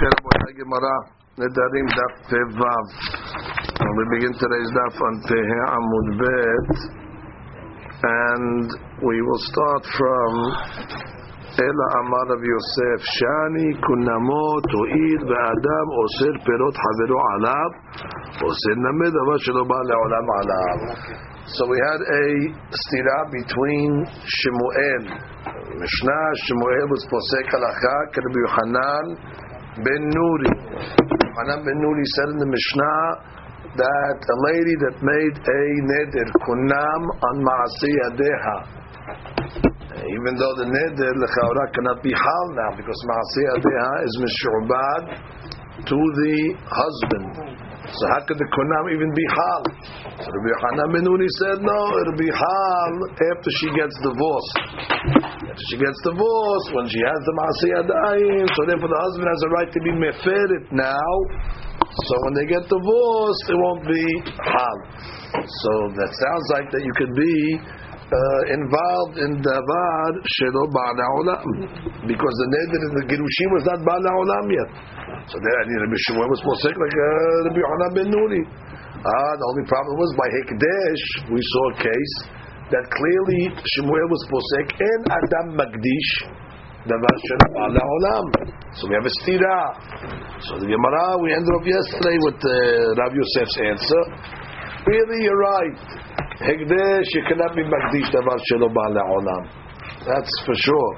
Okay, Rabbi Gemara, Nedarim Daf Tevav. We begin today's Daf on Tehe Amud Bet, and we will start from Ela Amar of Yosef, Shani Kunamot U'id Ve'adam Osir Perot Havero Alav Osir Named Avar Shelo Ba Le'olam Alav So we had a stira between Shemuel, Mishnah, Shemuel was Posek Halacha, Rabbi Yochanan ben Nuri. Yochanan ben Nuri said in the Mishnah that a lady that made a neder, kunam on Maasi Yadeha, even though the neder, lechaura, cannot be hal now, because Maasi Yadeha is mishubad to the husband. So how could the kunam even be hal? So Rabbi Yochanan ben Nuri said, no, it'll be hal after she gets divorced. After she gets divorced, when she has the Masiyadayim, so therefore the husband has a right to be meferet now. So when they get divorced, it won't be hal. So that sounds like that you could be uh, involved in davar shelo ba'ala olam because the neder in the girushim was not ba'ala olam yet. So then I mean, Rabbi Shmuel was posek like uh, Rabbi ben Nuri. Ah, the only problem was by Hekdesh we saw a case that clearly Shmuel was posek and Adam Magdish davar shelo ba'ala olam. So we have a stira. So the Gemara we ended up yesterday with uh, Rabbi Yosef's answer. Really, you're right. Hekdesh, you cannot be Magdish davar shelo ba'ala. That's for sure.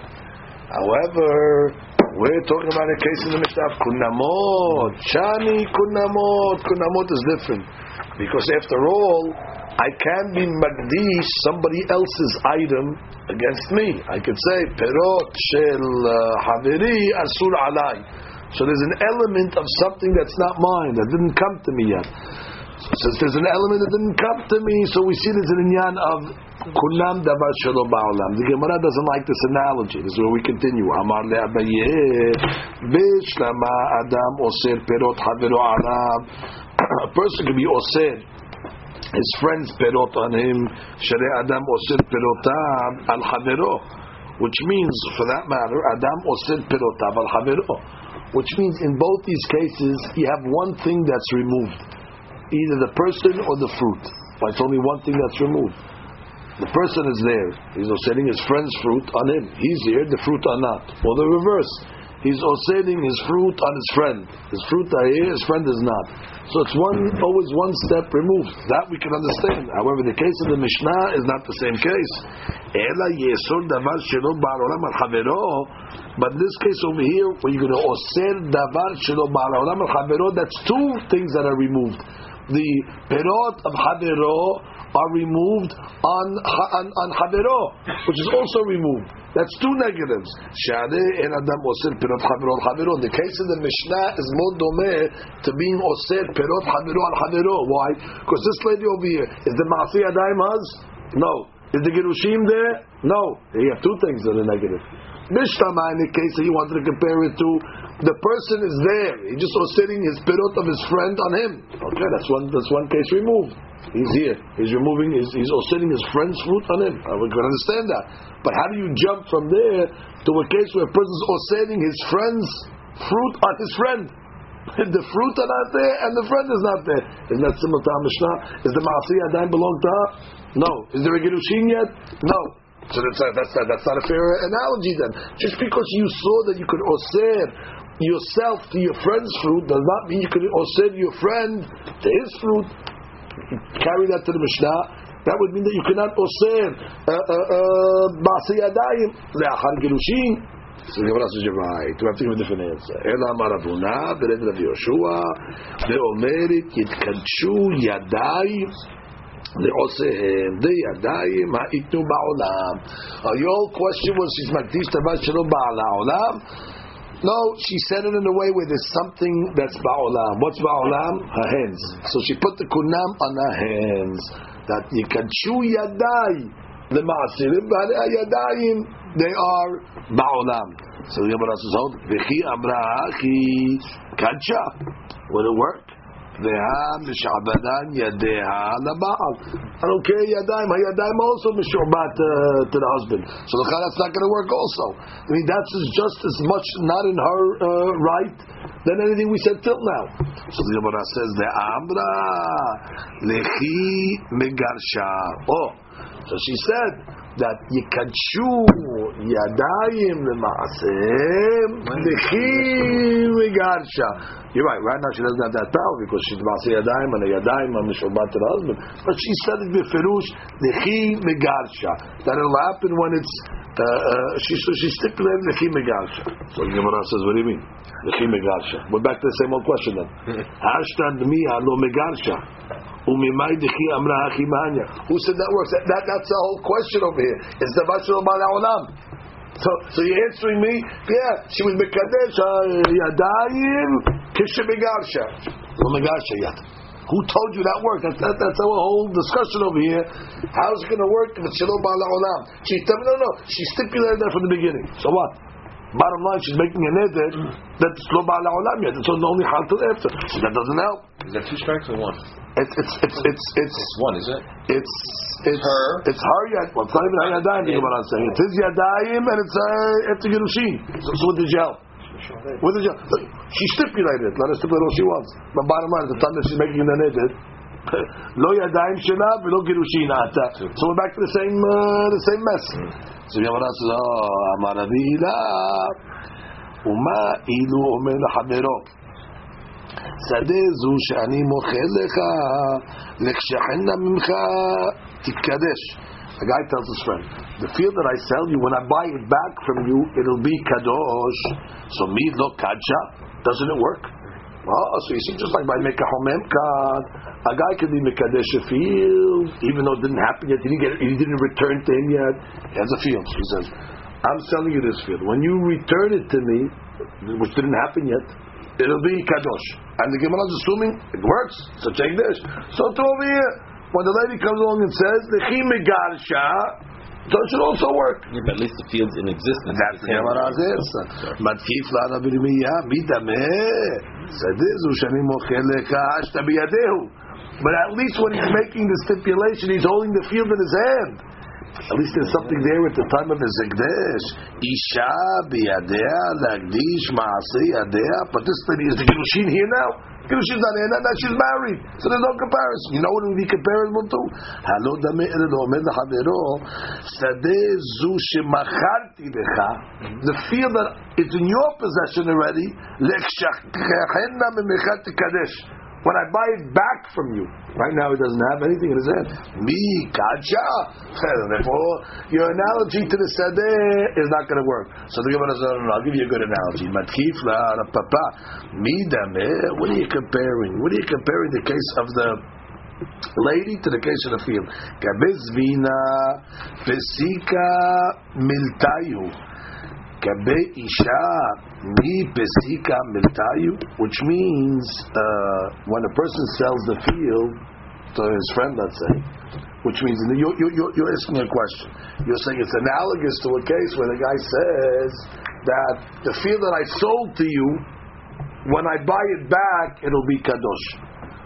However, we're talking about a case in the Mishnah Kunamot. Shani Kunamot. Kunamot is different. Because after all, I can be Magdish somebody else's item against me. I could say, Perot shel uh, Haviri Asur Alai. So there's an element of something that's not mine, that didn't come to me yet. Since there's an element that didn't come to me, so we see there's an inyan of kulam davar shelo ba'olam. The Gemara doesn't like this analogy. This is where we continue. Amar le'abaye adam perot havero. A person can be oser his friend's perot on him. Shere adam oser perotav al havero. Which means, for that matter, adam oser perotav al havero. Which means in both these cases, you have one thing that's removed either the person or the fruit. But it's only one thing that's removed. The person is there. He's setting his friend's fruit on him. He's here, the fruit are not. Or the reverse. He's setting his fruit on his friend. His fruit are here, his friend is not. So it's one always one step removed. That we can understand. However, the case of the Mishnah is not the same case. But in this case over here, when you're going to oser davar shelo ba'olam al that's two things that are removed the perot of Havero are removed on, on, on which is also removed. That's two negatives. Shade and Adam Osir Perot Havero Havero. The case of the Mishnah is more dome to being Osir Perot Havero al. Why? Because this lady over here, is the Adaim Haz? No. Is the Girushim there? No. You have two things that are negative. Mishnah in the case that you wanted to compare it to, the person is there. He just was sitting his pirot of his friend on him. Okay, that's one. That's one case removed. He's here. He's removing. His, he's sitting his friend's fruit on him. We can understand that. But how do you jump from there to a case where a is sitting his friend's fruit on his friend? the fruit are not there and the friend is not there. Isn't that similar to our Mishnah? Is the Maasi Adayim belong to her? No. Is there a Gerushin yet? No. So that's, that's, that's not a fair analogy then. Just because you saw that you could osir yourself to your friend's fruit does not mean you could osir your friend to his fruit. Carry that to the Mishnah. That would mean that you cannot osir ba'asi yadayim le'achar gerushin. So the Gemara says, right. We have to give a different answer. Ela maravuna, bered Rav Yoshua, ve'omerit yitkadshu yadayim לעושיהם דידיים היתנו בעולם. Your question was she's מקדיש דבר שלא בעלה עולם? No, she said it in a way where there's something that's ba'olam. What's ba'olam? Her hands. So she put the kunam on her hands. That yikadshu yadai. The ma'asirim yadayim. They are ba'olam. So the Gemara says. V'chi amra ki kadsha. Will it work? והמשעבדן ידיה לבעל. I don't care ידיים, הידיים also משועבד uh, to the husband. So the that's not going to work also. I mean, that's just as much not in her uh, right than anything we said till now. So the Gemara says, the Amra lechi megarsha. Oh, so she said that yikadshu yadayim lema'asem lechi megarsha. You're right. Right now she doesn't have that power because she's Masay Yadayim and Yadayim and Mishobat to the husband. But she said it beferush Nechi Megarsha. That it'll happen when it's uh, she so she stipulated Nechi Megarsha. So the Gemara says, what do you mean? Nechi Megarsha. We're back to the same old question then. Hashtag mi lo Megarsha. Umimai dechi amra. Who said that works? That, that, that's the whole question over here. It's the Vashal Bal so, so you're answering me? Yeah, she was Mekadesh Yadayim Kishimegarsha. No Megarsha yet. Who told you that worked? That, that, that's our whole discussion over here. How's it going to work if it's Shalom Ba'ala Olam? She no, no. She stipulated that from the beginning. So what? Bottom line, she's making a neder that's Lo Ba'ala Olam yet. It's only Hal till after. So that doesn't help. Is that two strikes or one? It's it's it's it's it's, it's one, is it? It's it's her. It's her yad. Well, it's not even her yadayim. Think about what I'm saying. It's his yadayim and it's uh, it's a gerushin. So, so what did you help? What did you? She stipulated. Let her stipulate what she wants. But bottom line, the time that she's making the neder, lo yadayim shena v'lo gerushin ata. So we're back to the same uh, the same mess. So Yamara says, oh, Amar Avila, Uma ilu omer לחברו שדה זו שאני מוכר לך, לכשחנה ממך תתקדש. A guy tells his friend, the field that I sell you, when I buy it back from you, it'll be kadosh. So me lo kadsha. Doesn't it work? Well, so you see, just like by mekahomem kad, a guy can be mekadesh a field, even though it didn't happen yet, he didn't, get, he didn't return to him yet. He has a field. He says, I'm selling you this field. When you return it to me, which didn't happen yet, it'll be kadosh. And the Gemara is assuming it works. So check this. So to over here, when the lady comes along and says the so it should also work. Yeah, but at least the field's in existence. That's the Gemara's answer. Matkif lana b'rimiya midameh. Sadizu shani mochel lekash tabiyadehu. But at least when he's making the stipulation, he's holding the field in his hand. At least there's something there at the time of his Zikdesh. Isha biyadea lagdish maaseh yadea. But this lady is the Gerushin here now. Gerushin's not here now, now she's married. So there's no comparison. You know what would be comparable to? Halo dame elelo omed l'chavero. Sadeh zu shemacharti lecha. The field that is in your possession already. Lekshachena memechat kadesh when I buy it back from you. Right now, he doesn't have anything in his hand. Me, kacha. Therefore, your analogy to the sadeh is not going to work. So the Gemara says, no, I'll give you a good analogy. Matkif la papa. Me What are you comparing? What are you comparing the case of the lady to the case of the field? Gabezvina pesika miltayu. Gabe isha mi pesika miltayu, which means uh, when a person sells the field to his friend, let's say, which means you're, you're, you're asking a question. You're saying it's analogous to a case where the guy says that the field that I sold to you, when I buy it back, it'll be kadosh.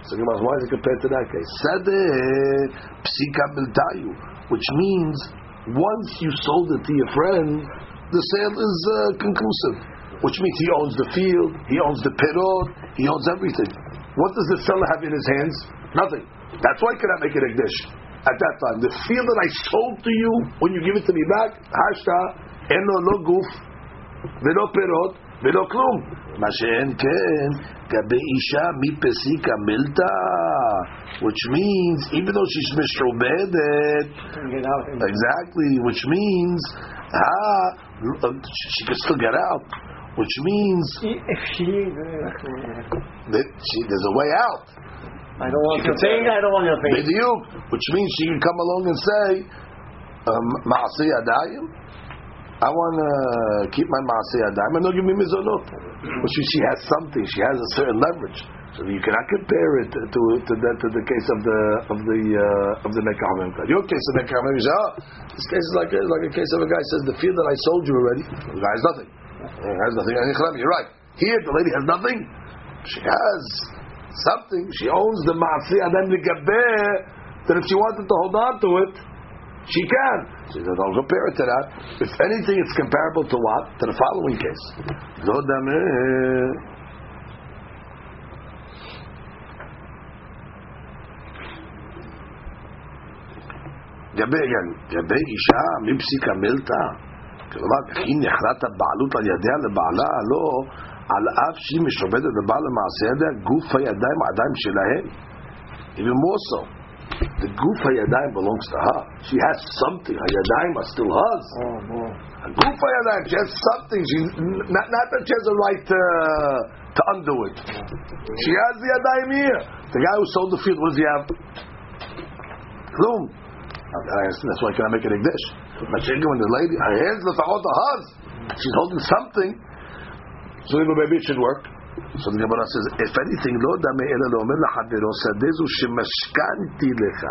So why is it compared to that case? Sadeh psika miltayu, which means once you sold it to your friend, the sale is uh, conclusive, which means he owns the field, he owns the pirot, he owns everything. What does the seller have in his hands? Nothing. That's why I cannot make it a dish at that time. The field that I sold to you, when you give it to me back, hashta, eno lo guf, velo pirot, velo klum. מה שאין כן, גבי אישה מפסיקה מילתא, which means even though she's mishrobedet, exactly, which means ah, uh, she can still get out, which means if she uh, that she there's a way out. I don't want she thing. I don't want to think. You, which means she can come along and say, "Maaseh um, adayim." I want to keep my maaseh adayim, and they'll give me mizonot. Which means she has something. She has a certain leverage. So you cannot compare it to to, to, the, to the case of the of the uh, of the mekaham. Your case of mekaham is ah, this case is like a, like a case of a guy says the field that I sold you already, the guy has nothing. He has nothing. You're right. Here the lady has nothing. She has something. She owns the Maasi Adam Ligabeh. That if she wanted to hold on to it, she can. She said, I'll compare it to that. If anything, it's comparable to what? To the following case. לגבי לגבי אישה מפסיקה מילתא, כלומר, היא נחרט הבעלות על ידיה לבעלה, לא, על אף שהיא משועבדת לבעל למעשה ידיה, גוף הידיים עדיין שלהם. Even more so. The גוף הידיים belongs to her. She has something. הידיים are still hers. Oh, boy. גוף הידיים, she has something. She, not, not that she has a right to, to undo it. She has the ידיים here. The guy who sold the field, what does he have? כלום. That's why I cannot make an English. But when the lady, her hands לפחות are hers. She's holding something. So maybe it should work. So the Gemara says, if anything, לא דמה אלא לאומר לחברו, שדה זו שמשכנתי לך.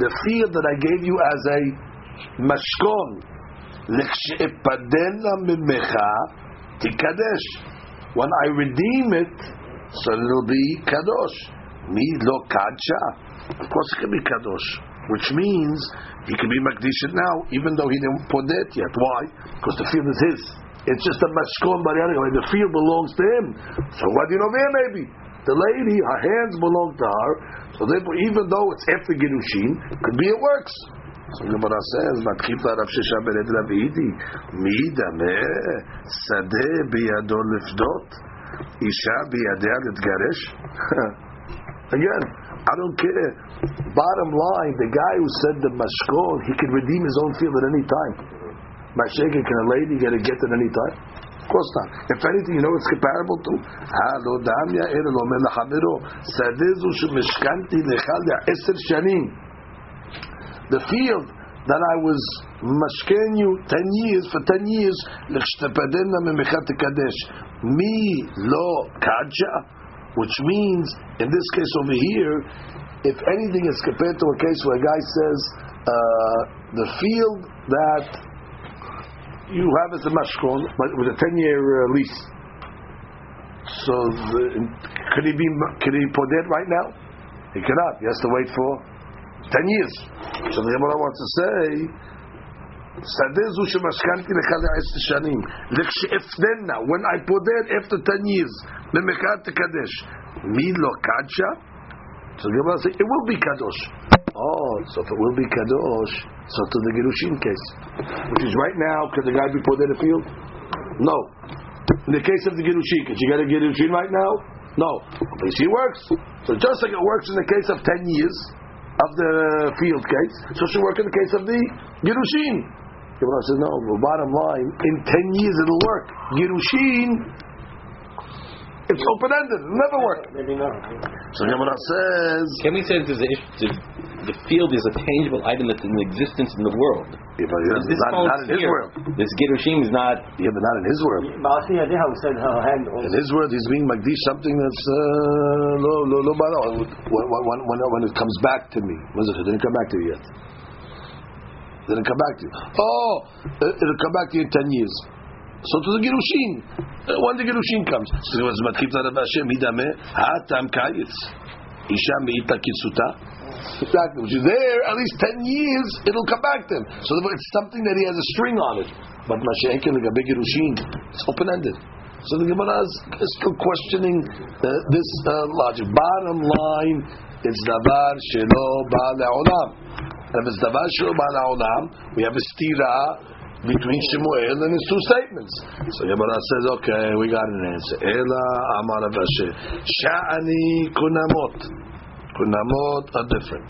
The field that I gave you as a משכון, לכשאפדנה ממך, תקדש. When I redeem it, so it'll be kadosh. Me lo kadsha. Of course it can be kadosh. Which means he can be makdish now, even though he didn't put it yet. Why? Because the field is his. It's just a mashkon bariyanik. The field belongs to him. So what do you know there maybe? The lady, her hands belong to her. So therefore, even though it's after Girushin, could be it works. So Gemara says, "Matchita Rav Shesha bered Rav Idi, mi dameh sadeh biyado lifdot, isha biyadeh litgaresh." Again, I don't care. Bottom line, the guy who said the mashkon, he can redeem his own field at any time. Mashake, can a lady get a get at any time? Of course not. If anything, you know it's comparable to Halo Damya Ero Lomer Lachamiro Sadezu Shemishkanti Lechal Eser Shanim. The field that I was mashken you ten years for ten years Lechshtepadenna Memechat Kadesh Mi Lo Kaja which means in this case over here if anything is compared to a case where a guy says uh, the field that you have as a mashkon, but with a ten year uh, lease. So the, could he be could he put it right now? He cannot. He has to wait for ten years. So the Gemara wants to say. שדה זו שמשכנתי לך לעשר שנים, לכשאפדנה, when I put it after 10 years, במחאת תקדש, מי לא קדשה? So the Gemara says, it will be kadosh. Oh, so if it will be kadosh, so to the Gerushin case, which is right now, could the guy be put in the field? No. In the case of the Gerushin, could you get a Gerushin right now? No. But you see, it works. So just like it works in the case of 10 years of the field case, so it should work in the case of the Gerushin. Gemara says, no, the bottom line, in 10 years it'll work. Gerushin, it's open-ended, it'll never work. Maybe not. So Gemara says, Can we say that the, the, the field is a tangible item that's in existence in the world? yeah, but This it's not, not in his here. world. This Girushim is not. Yeah, but not in his world. Maasi Yadeha who said her hand In his world, he's being magdish something that's uh, lo lo lo bala. When, when, when, when it comes back to me, What is it? It didn't come back to you yet. It didn't come back to you. Oh, it- it'll come back to you in ten years. So to the Girushin, uh, when the Girushin comes, Isha. Exactly, which is there at least ten years, it'll come back to him. So it's something that he has a string on it. But Mashiach and the Girushin, it's open ended. So the Gemara is is still questioning uh, this uh, logic. Bottom line, it's davar shelo ba'al. And if it's davar shelo ba'al we have a stira between Shemuel and his two statements. So Gemara says, okay, we got an answer. Ela amar Rav Ashi. Sha'ani kunamot. Kunamot are different.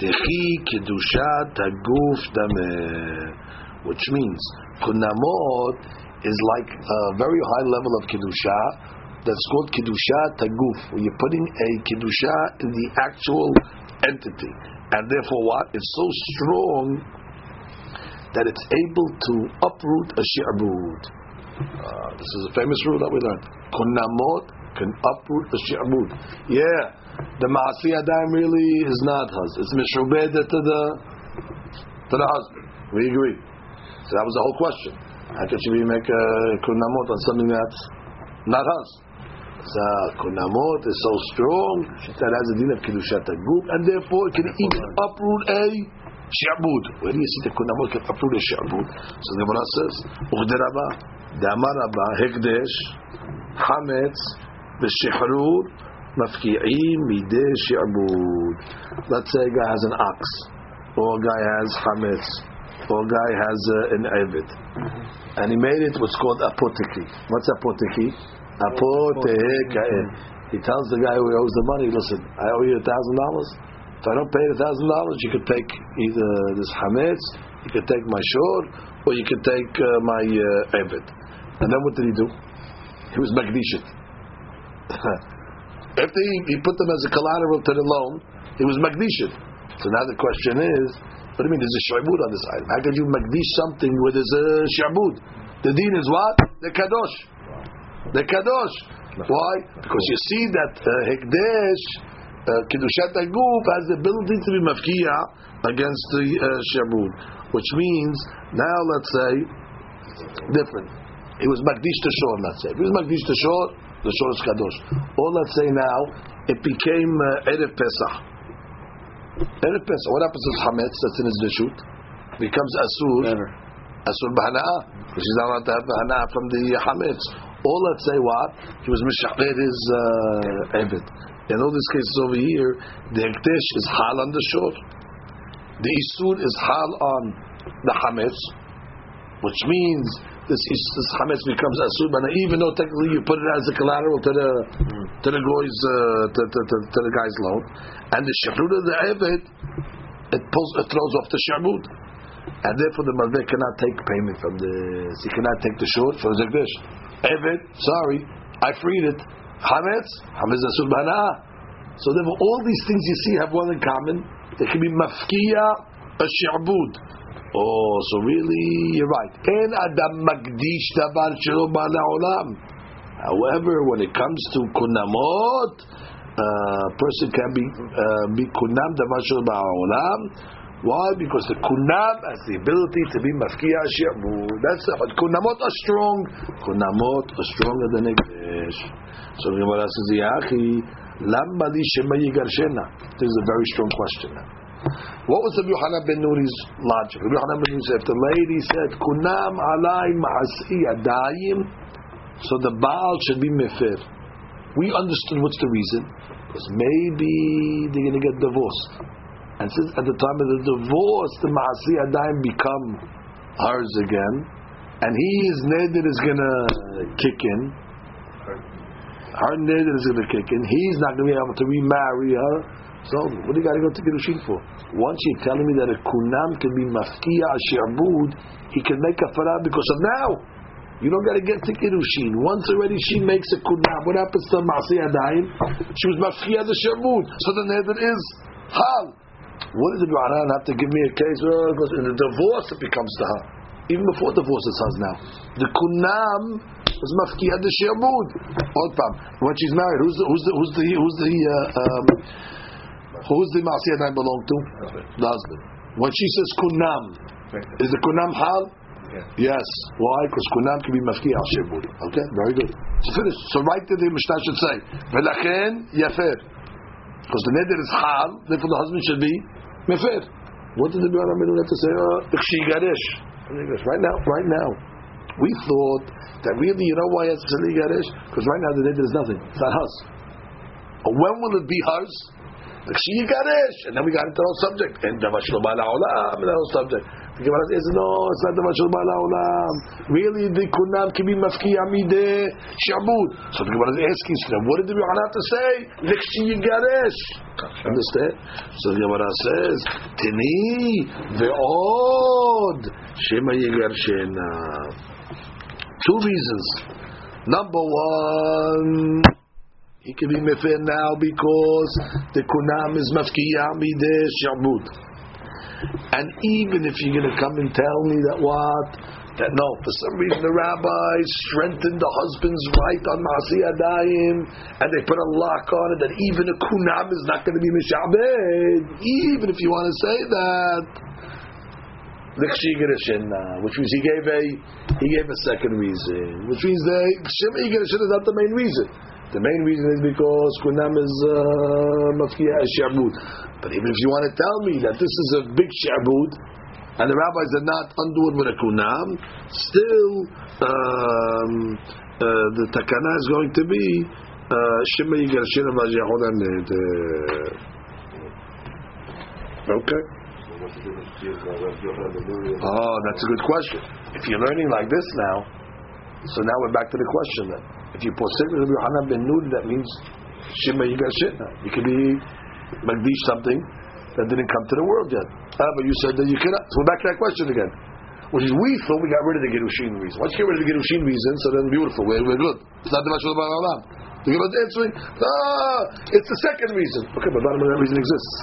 Techi kedushat haguf dameh. Which means, kunamot is like a very high level of kedusha that's called kedusha taguf, you're putting a kedusha in the actual entity, and therefore what? It's so strong that it's able to uproot a shi'bud. Uh, this is a famous rule that we learned. Kunamot can uproot a shi'bud. Yeah, the ma'asi adam really is not hers. It's mishubeda to the to the husband. We agree. So that was the whole question. How could she be make a kunamot on something that's not hers? So kunamot is so strong that has a din of kiddushat group, and therefore it can even uproot a shi'bud. Where do you see the kunamot can uproot a shi'bud? So the Gemara says, "Uchderaba, damar rabba hekdesh, hametz, v'shihrur, mafki'im midei shi'bud." Let's say a guy has an ox, or a guy has hametz, or a guy has uh, an avid, and he made it what's called apoteki. What's apoteki? Apoteka. He tells the guy who owes the money, listen, I owe you a thousand dollars. If I don't pay the thousand dollars, you could take either this hametz, you could take my shor, or you could take uh, my uh, avid. And then what did he do? He was magdishit. After he, he put them as a collateral to the loan, he was magdishit. So now the question is, what do you mean there's a shabud on this item? How could you magdish something where there's a shabud? The deen is what? The kadosh. The kadosh. Why? Because you see that uh, hekdesh, uh, aguf has the ability to be mafkiya against the uh, which means now let's say different. It was magdish to shor, let's say. If he was magdish to shor, the shor is kadosh. Or let's say now it became uh, erev pesach. Erev pesach. What happens to chametz that's in his reshut? Becomes asur. Asur b'hana'ah. Because he's not allowed to have hana'ah from the chametz. Or let's say what? He was mishached his uh. In all these cases over here, the Hekdesh is hal on the shore. The Isur is hal on the Hametz, which means this, is, this Hametz becomes Asur, but even though technically you put it as a collateral to the to the guy's uh, to, to, to, to the guy's loan, and the Shahrud of the Evid, it pulls it throws off the Shabud. And therefore the Malveh cannot take payment from this. He cannot take the short for his Hekdesh. Evid, sorry, I freed it. Hametz, Hametz Asur Bana. So therefore, all these things you see have one in common. They can be mafkiya, a shi'bud. Oh, so really, you're right. En adam magdish davar. However, when it comes to kunamot, a person can be uh, be kunam davar shelo olam. Why? Because the kunam has the ability to be mafkiya. That's it. But kunamot are strong. Kunamot are stronger than Hekdesh. So the Gemara says, Yachi, lamba li shema. This is a very strong question. What was the Yohanan ben Nuri's logic? Rabbi Yohanan ben Nuri said, the lady said, kunam alay ma'asi adayim, so the Baal should be mefir. We understood what's the reason. Because maybe they're going to get divorced. And since at the time of the divorce, the Ma'asi Adayim become hers again, and his neder is going to kick in, her neder is going to kick in, he's not going to be able to remarry her, so what do you got to go to Kiddushin for? Once you're telling me that a kunam can be mafkiya a he can make a farah because of now. You don't got to get to Kiddushin. Once already she makes a kunam. What happens to Ma'asi Adayim? She was mafkiya the shi'bud. So the neder is hal. What does the Yohanan have to give me a case? Well, in the divorce it becomes the hal. Even before divorce it's hal now. The kunam was mafkiya the shi'bud. Old. When she's married, who's the who's the who's the who's the uh, um, who's the Ma'asi Adayim belong to? The husband. When she says kunam, is the kunam hal? Yes. Why? Because kunam can be mafki al. Okay, very good. So finish. So right there, the Mishnah should say, "Velachen yafer," because the neder is hal. Therefore, the husband should be mefer. What did the Biur Hamidu have to say? Uh. Right now, right now, we thought that really, you know why it's? Because right now the neder is nothing. It's not hers. When will it be hers? And then we got into the whole subject. And davar ba'al olam, whole subject. The Gemara says, no, it's not davar olam. Really, the kunam can be mafkiya mideh shabud. So the Gemara is asking, so what did the Yohanan have to say? L'kshi garesh. Understand? So the Gemara says, tini ve'od shema yigarshena. Two reasons. Number one. He can be mefer now because the kunam is mafkiya mideh shabud. And even if you're going to come and tell me that what that no, for some reason the rabbis strengthened the husband's right on Masi Adayim, and they put a lock on it that even a kunam is not going to be mishabed. Even if you want to say that, which means he gave a he gave a second reason, which means the Shema is not the main reason. The main reason is because kunam is uh, mafkiya shi'bud. But even if you want to tell me that this is a big shabud, and the rabbis are not undoing with a kunam, still um, uh, the takana is going to be shema yigarshina majiyahudan. Okay. Oh, that's a good question. If you're learning like this now, so now we're back to the question then. If you posek Rabbi Yohanan ben Nun, that means Shema Yigashitna. You could be Magdish something that didn't come to the world yet. Ah, but you said that you cannot. So we're back to that question again. Which is we thought we got rid of the Gerushin reason. Once you get rid of the Gerushin reason, so then beautiful, we're, we're good. It's not the Mashal Olam. The Gemara answering, ah, it's the second reason. Okay, but of that reason exists.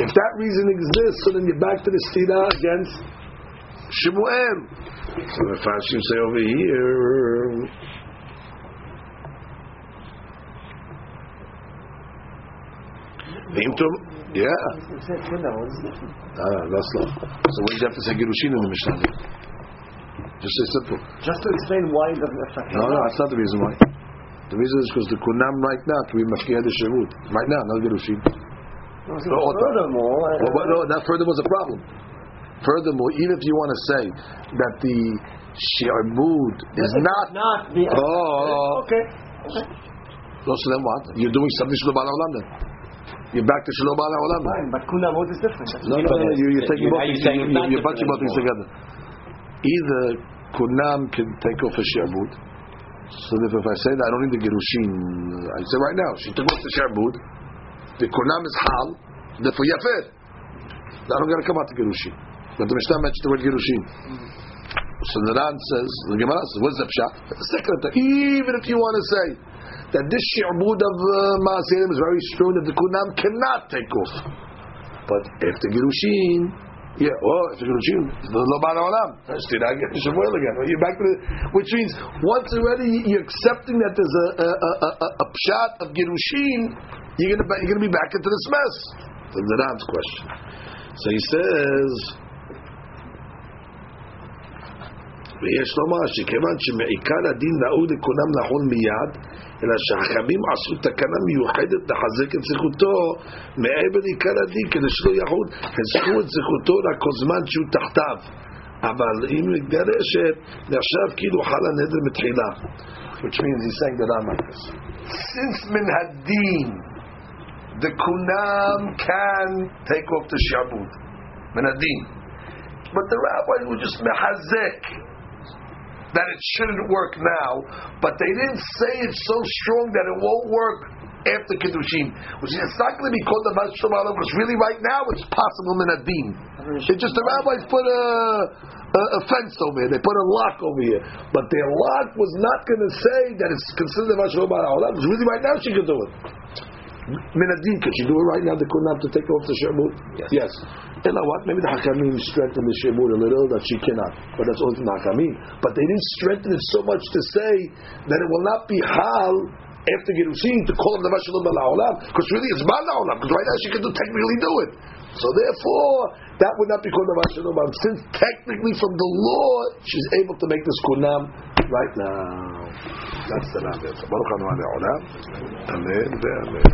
If that reason exists, so then you're back to the stira against Shemuel. So the Fashim say over here. Yeah. Ah, that's not. So what do you have to say Gerushin in the Mishnah? Just say simple. Just to explain why it doesn't affect No, no, that's not the reason why. The reason is because the Kunam right now, to be Mafkiyah the Shemut. Right now, not Gerushin. No, furthermore, Well, no, that furthermore is a problem. Furthermore, even if you want to say that the She'abud is not. not the Oh, okay. no, so then what? You're doing something Shalom Bala Olam then. You're back to Shalom Bala Olam. Fine, but kunamot is different. No, no, no, you're, you're taking You're- both are you things, saying it's you're, you're bunching both things together. Either Kunam can take off a She'abud. So if, if I say that I don't need the Gerushin, I say right now, she took off the She'abud. The Kunam is Hal, therefore Yafir. I don't got to come out to Gerushin. But the Mishnah mentioned the word Gerushin. So the Ran says, the Gemara says, what's the pshat? The second even if you want to say that this shi'bud of uh, is very strong, that the Kunam cannot take off. But if the Gerushin, yeah, well, if the Gerushin, the Lo Ba'al Olam, still I get Shemuel again. You're back to the, which means once already you're accepting that there's a a, a, a, a pshat of Gerushin, you're gonna you're gonna be back into this mess. That's the Ran's question. So he says. ויש לומר שכיוון שמעיקר הדין נהוג לכולם לחול מיד, אלא שהחכמים עשו תקנה מיוחדת לחזק את זכותו מעבר לעיקר הדין, כדי שלא יחול, חזקו את זכותו רק כל זמן שהוא תחתיו. אבל אם מתגרשת, נחשב כאילו חל הנדר מתחילה. Which means he's saying that I'm like this. Since min hadin, the kunam can take off the shabud. Min hadin. But the rabbis were just mehazek that it shouldn't work now, but they didn't say it so strong that it won't work after Kiddushin. Which is it's not going to be called the Mashal Alam, because really right now it's possible min adin. It's just the rabbis put a, a, a fence over here, they put a lock over here. But their lock was not going to say that it's considered the Mashal Alam, because really right now she could do it. Min adin, could she do it right now? They couldn't have to take off the shemut? Yes. yes. You know what? Maybe the Hakamim strengthened the Shemur a little that she cannot, but that's only the Hakamim. But they didn't strengthen it so much to say that it will not be Hal after Gerushin to call him the Mashalom Olam, because really it's Bal Olam, because right now she can do, technically do it. So therefore, that would not be called the Mashalom since technically from the law she's able to make this Kunam right now. That's the Ran. Baruch Amen. Amen.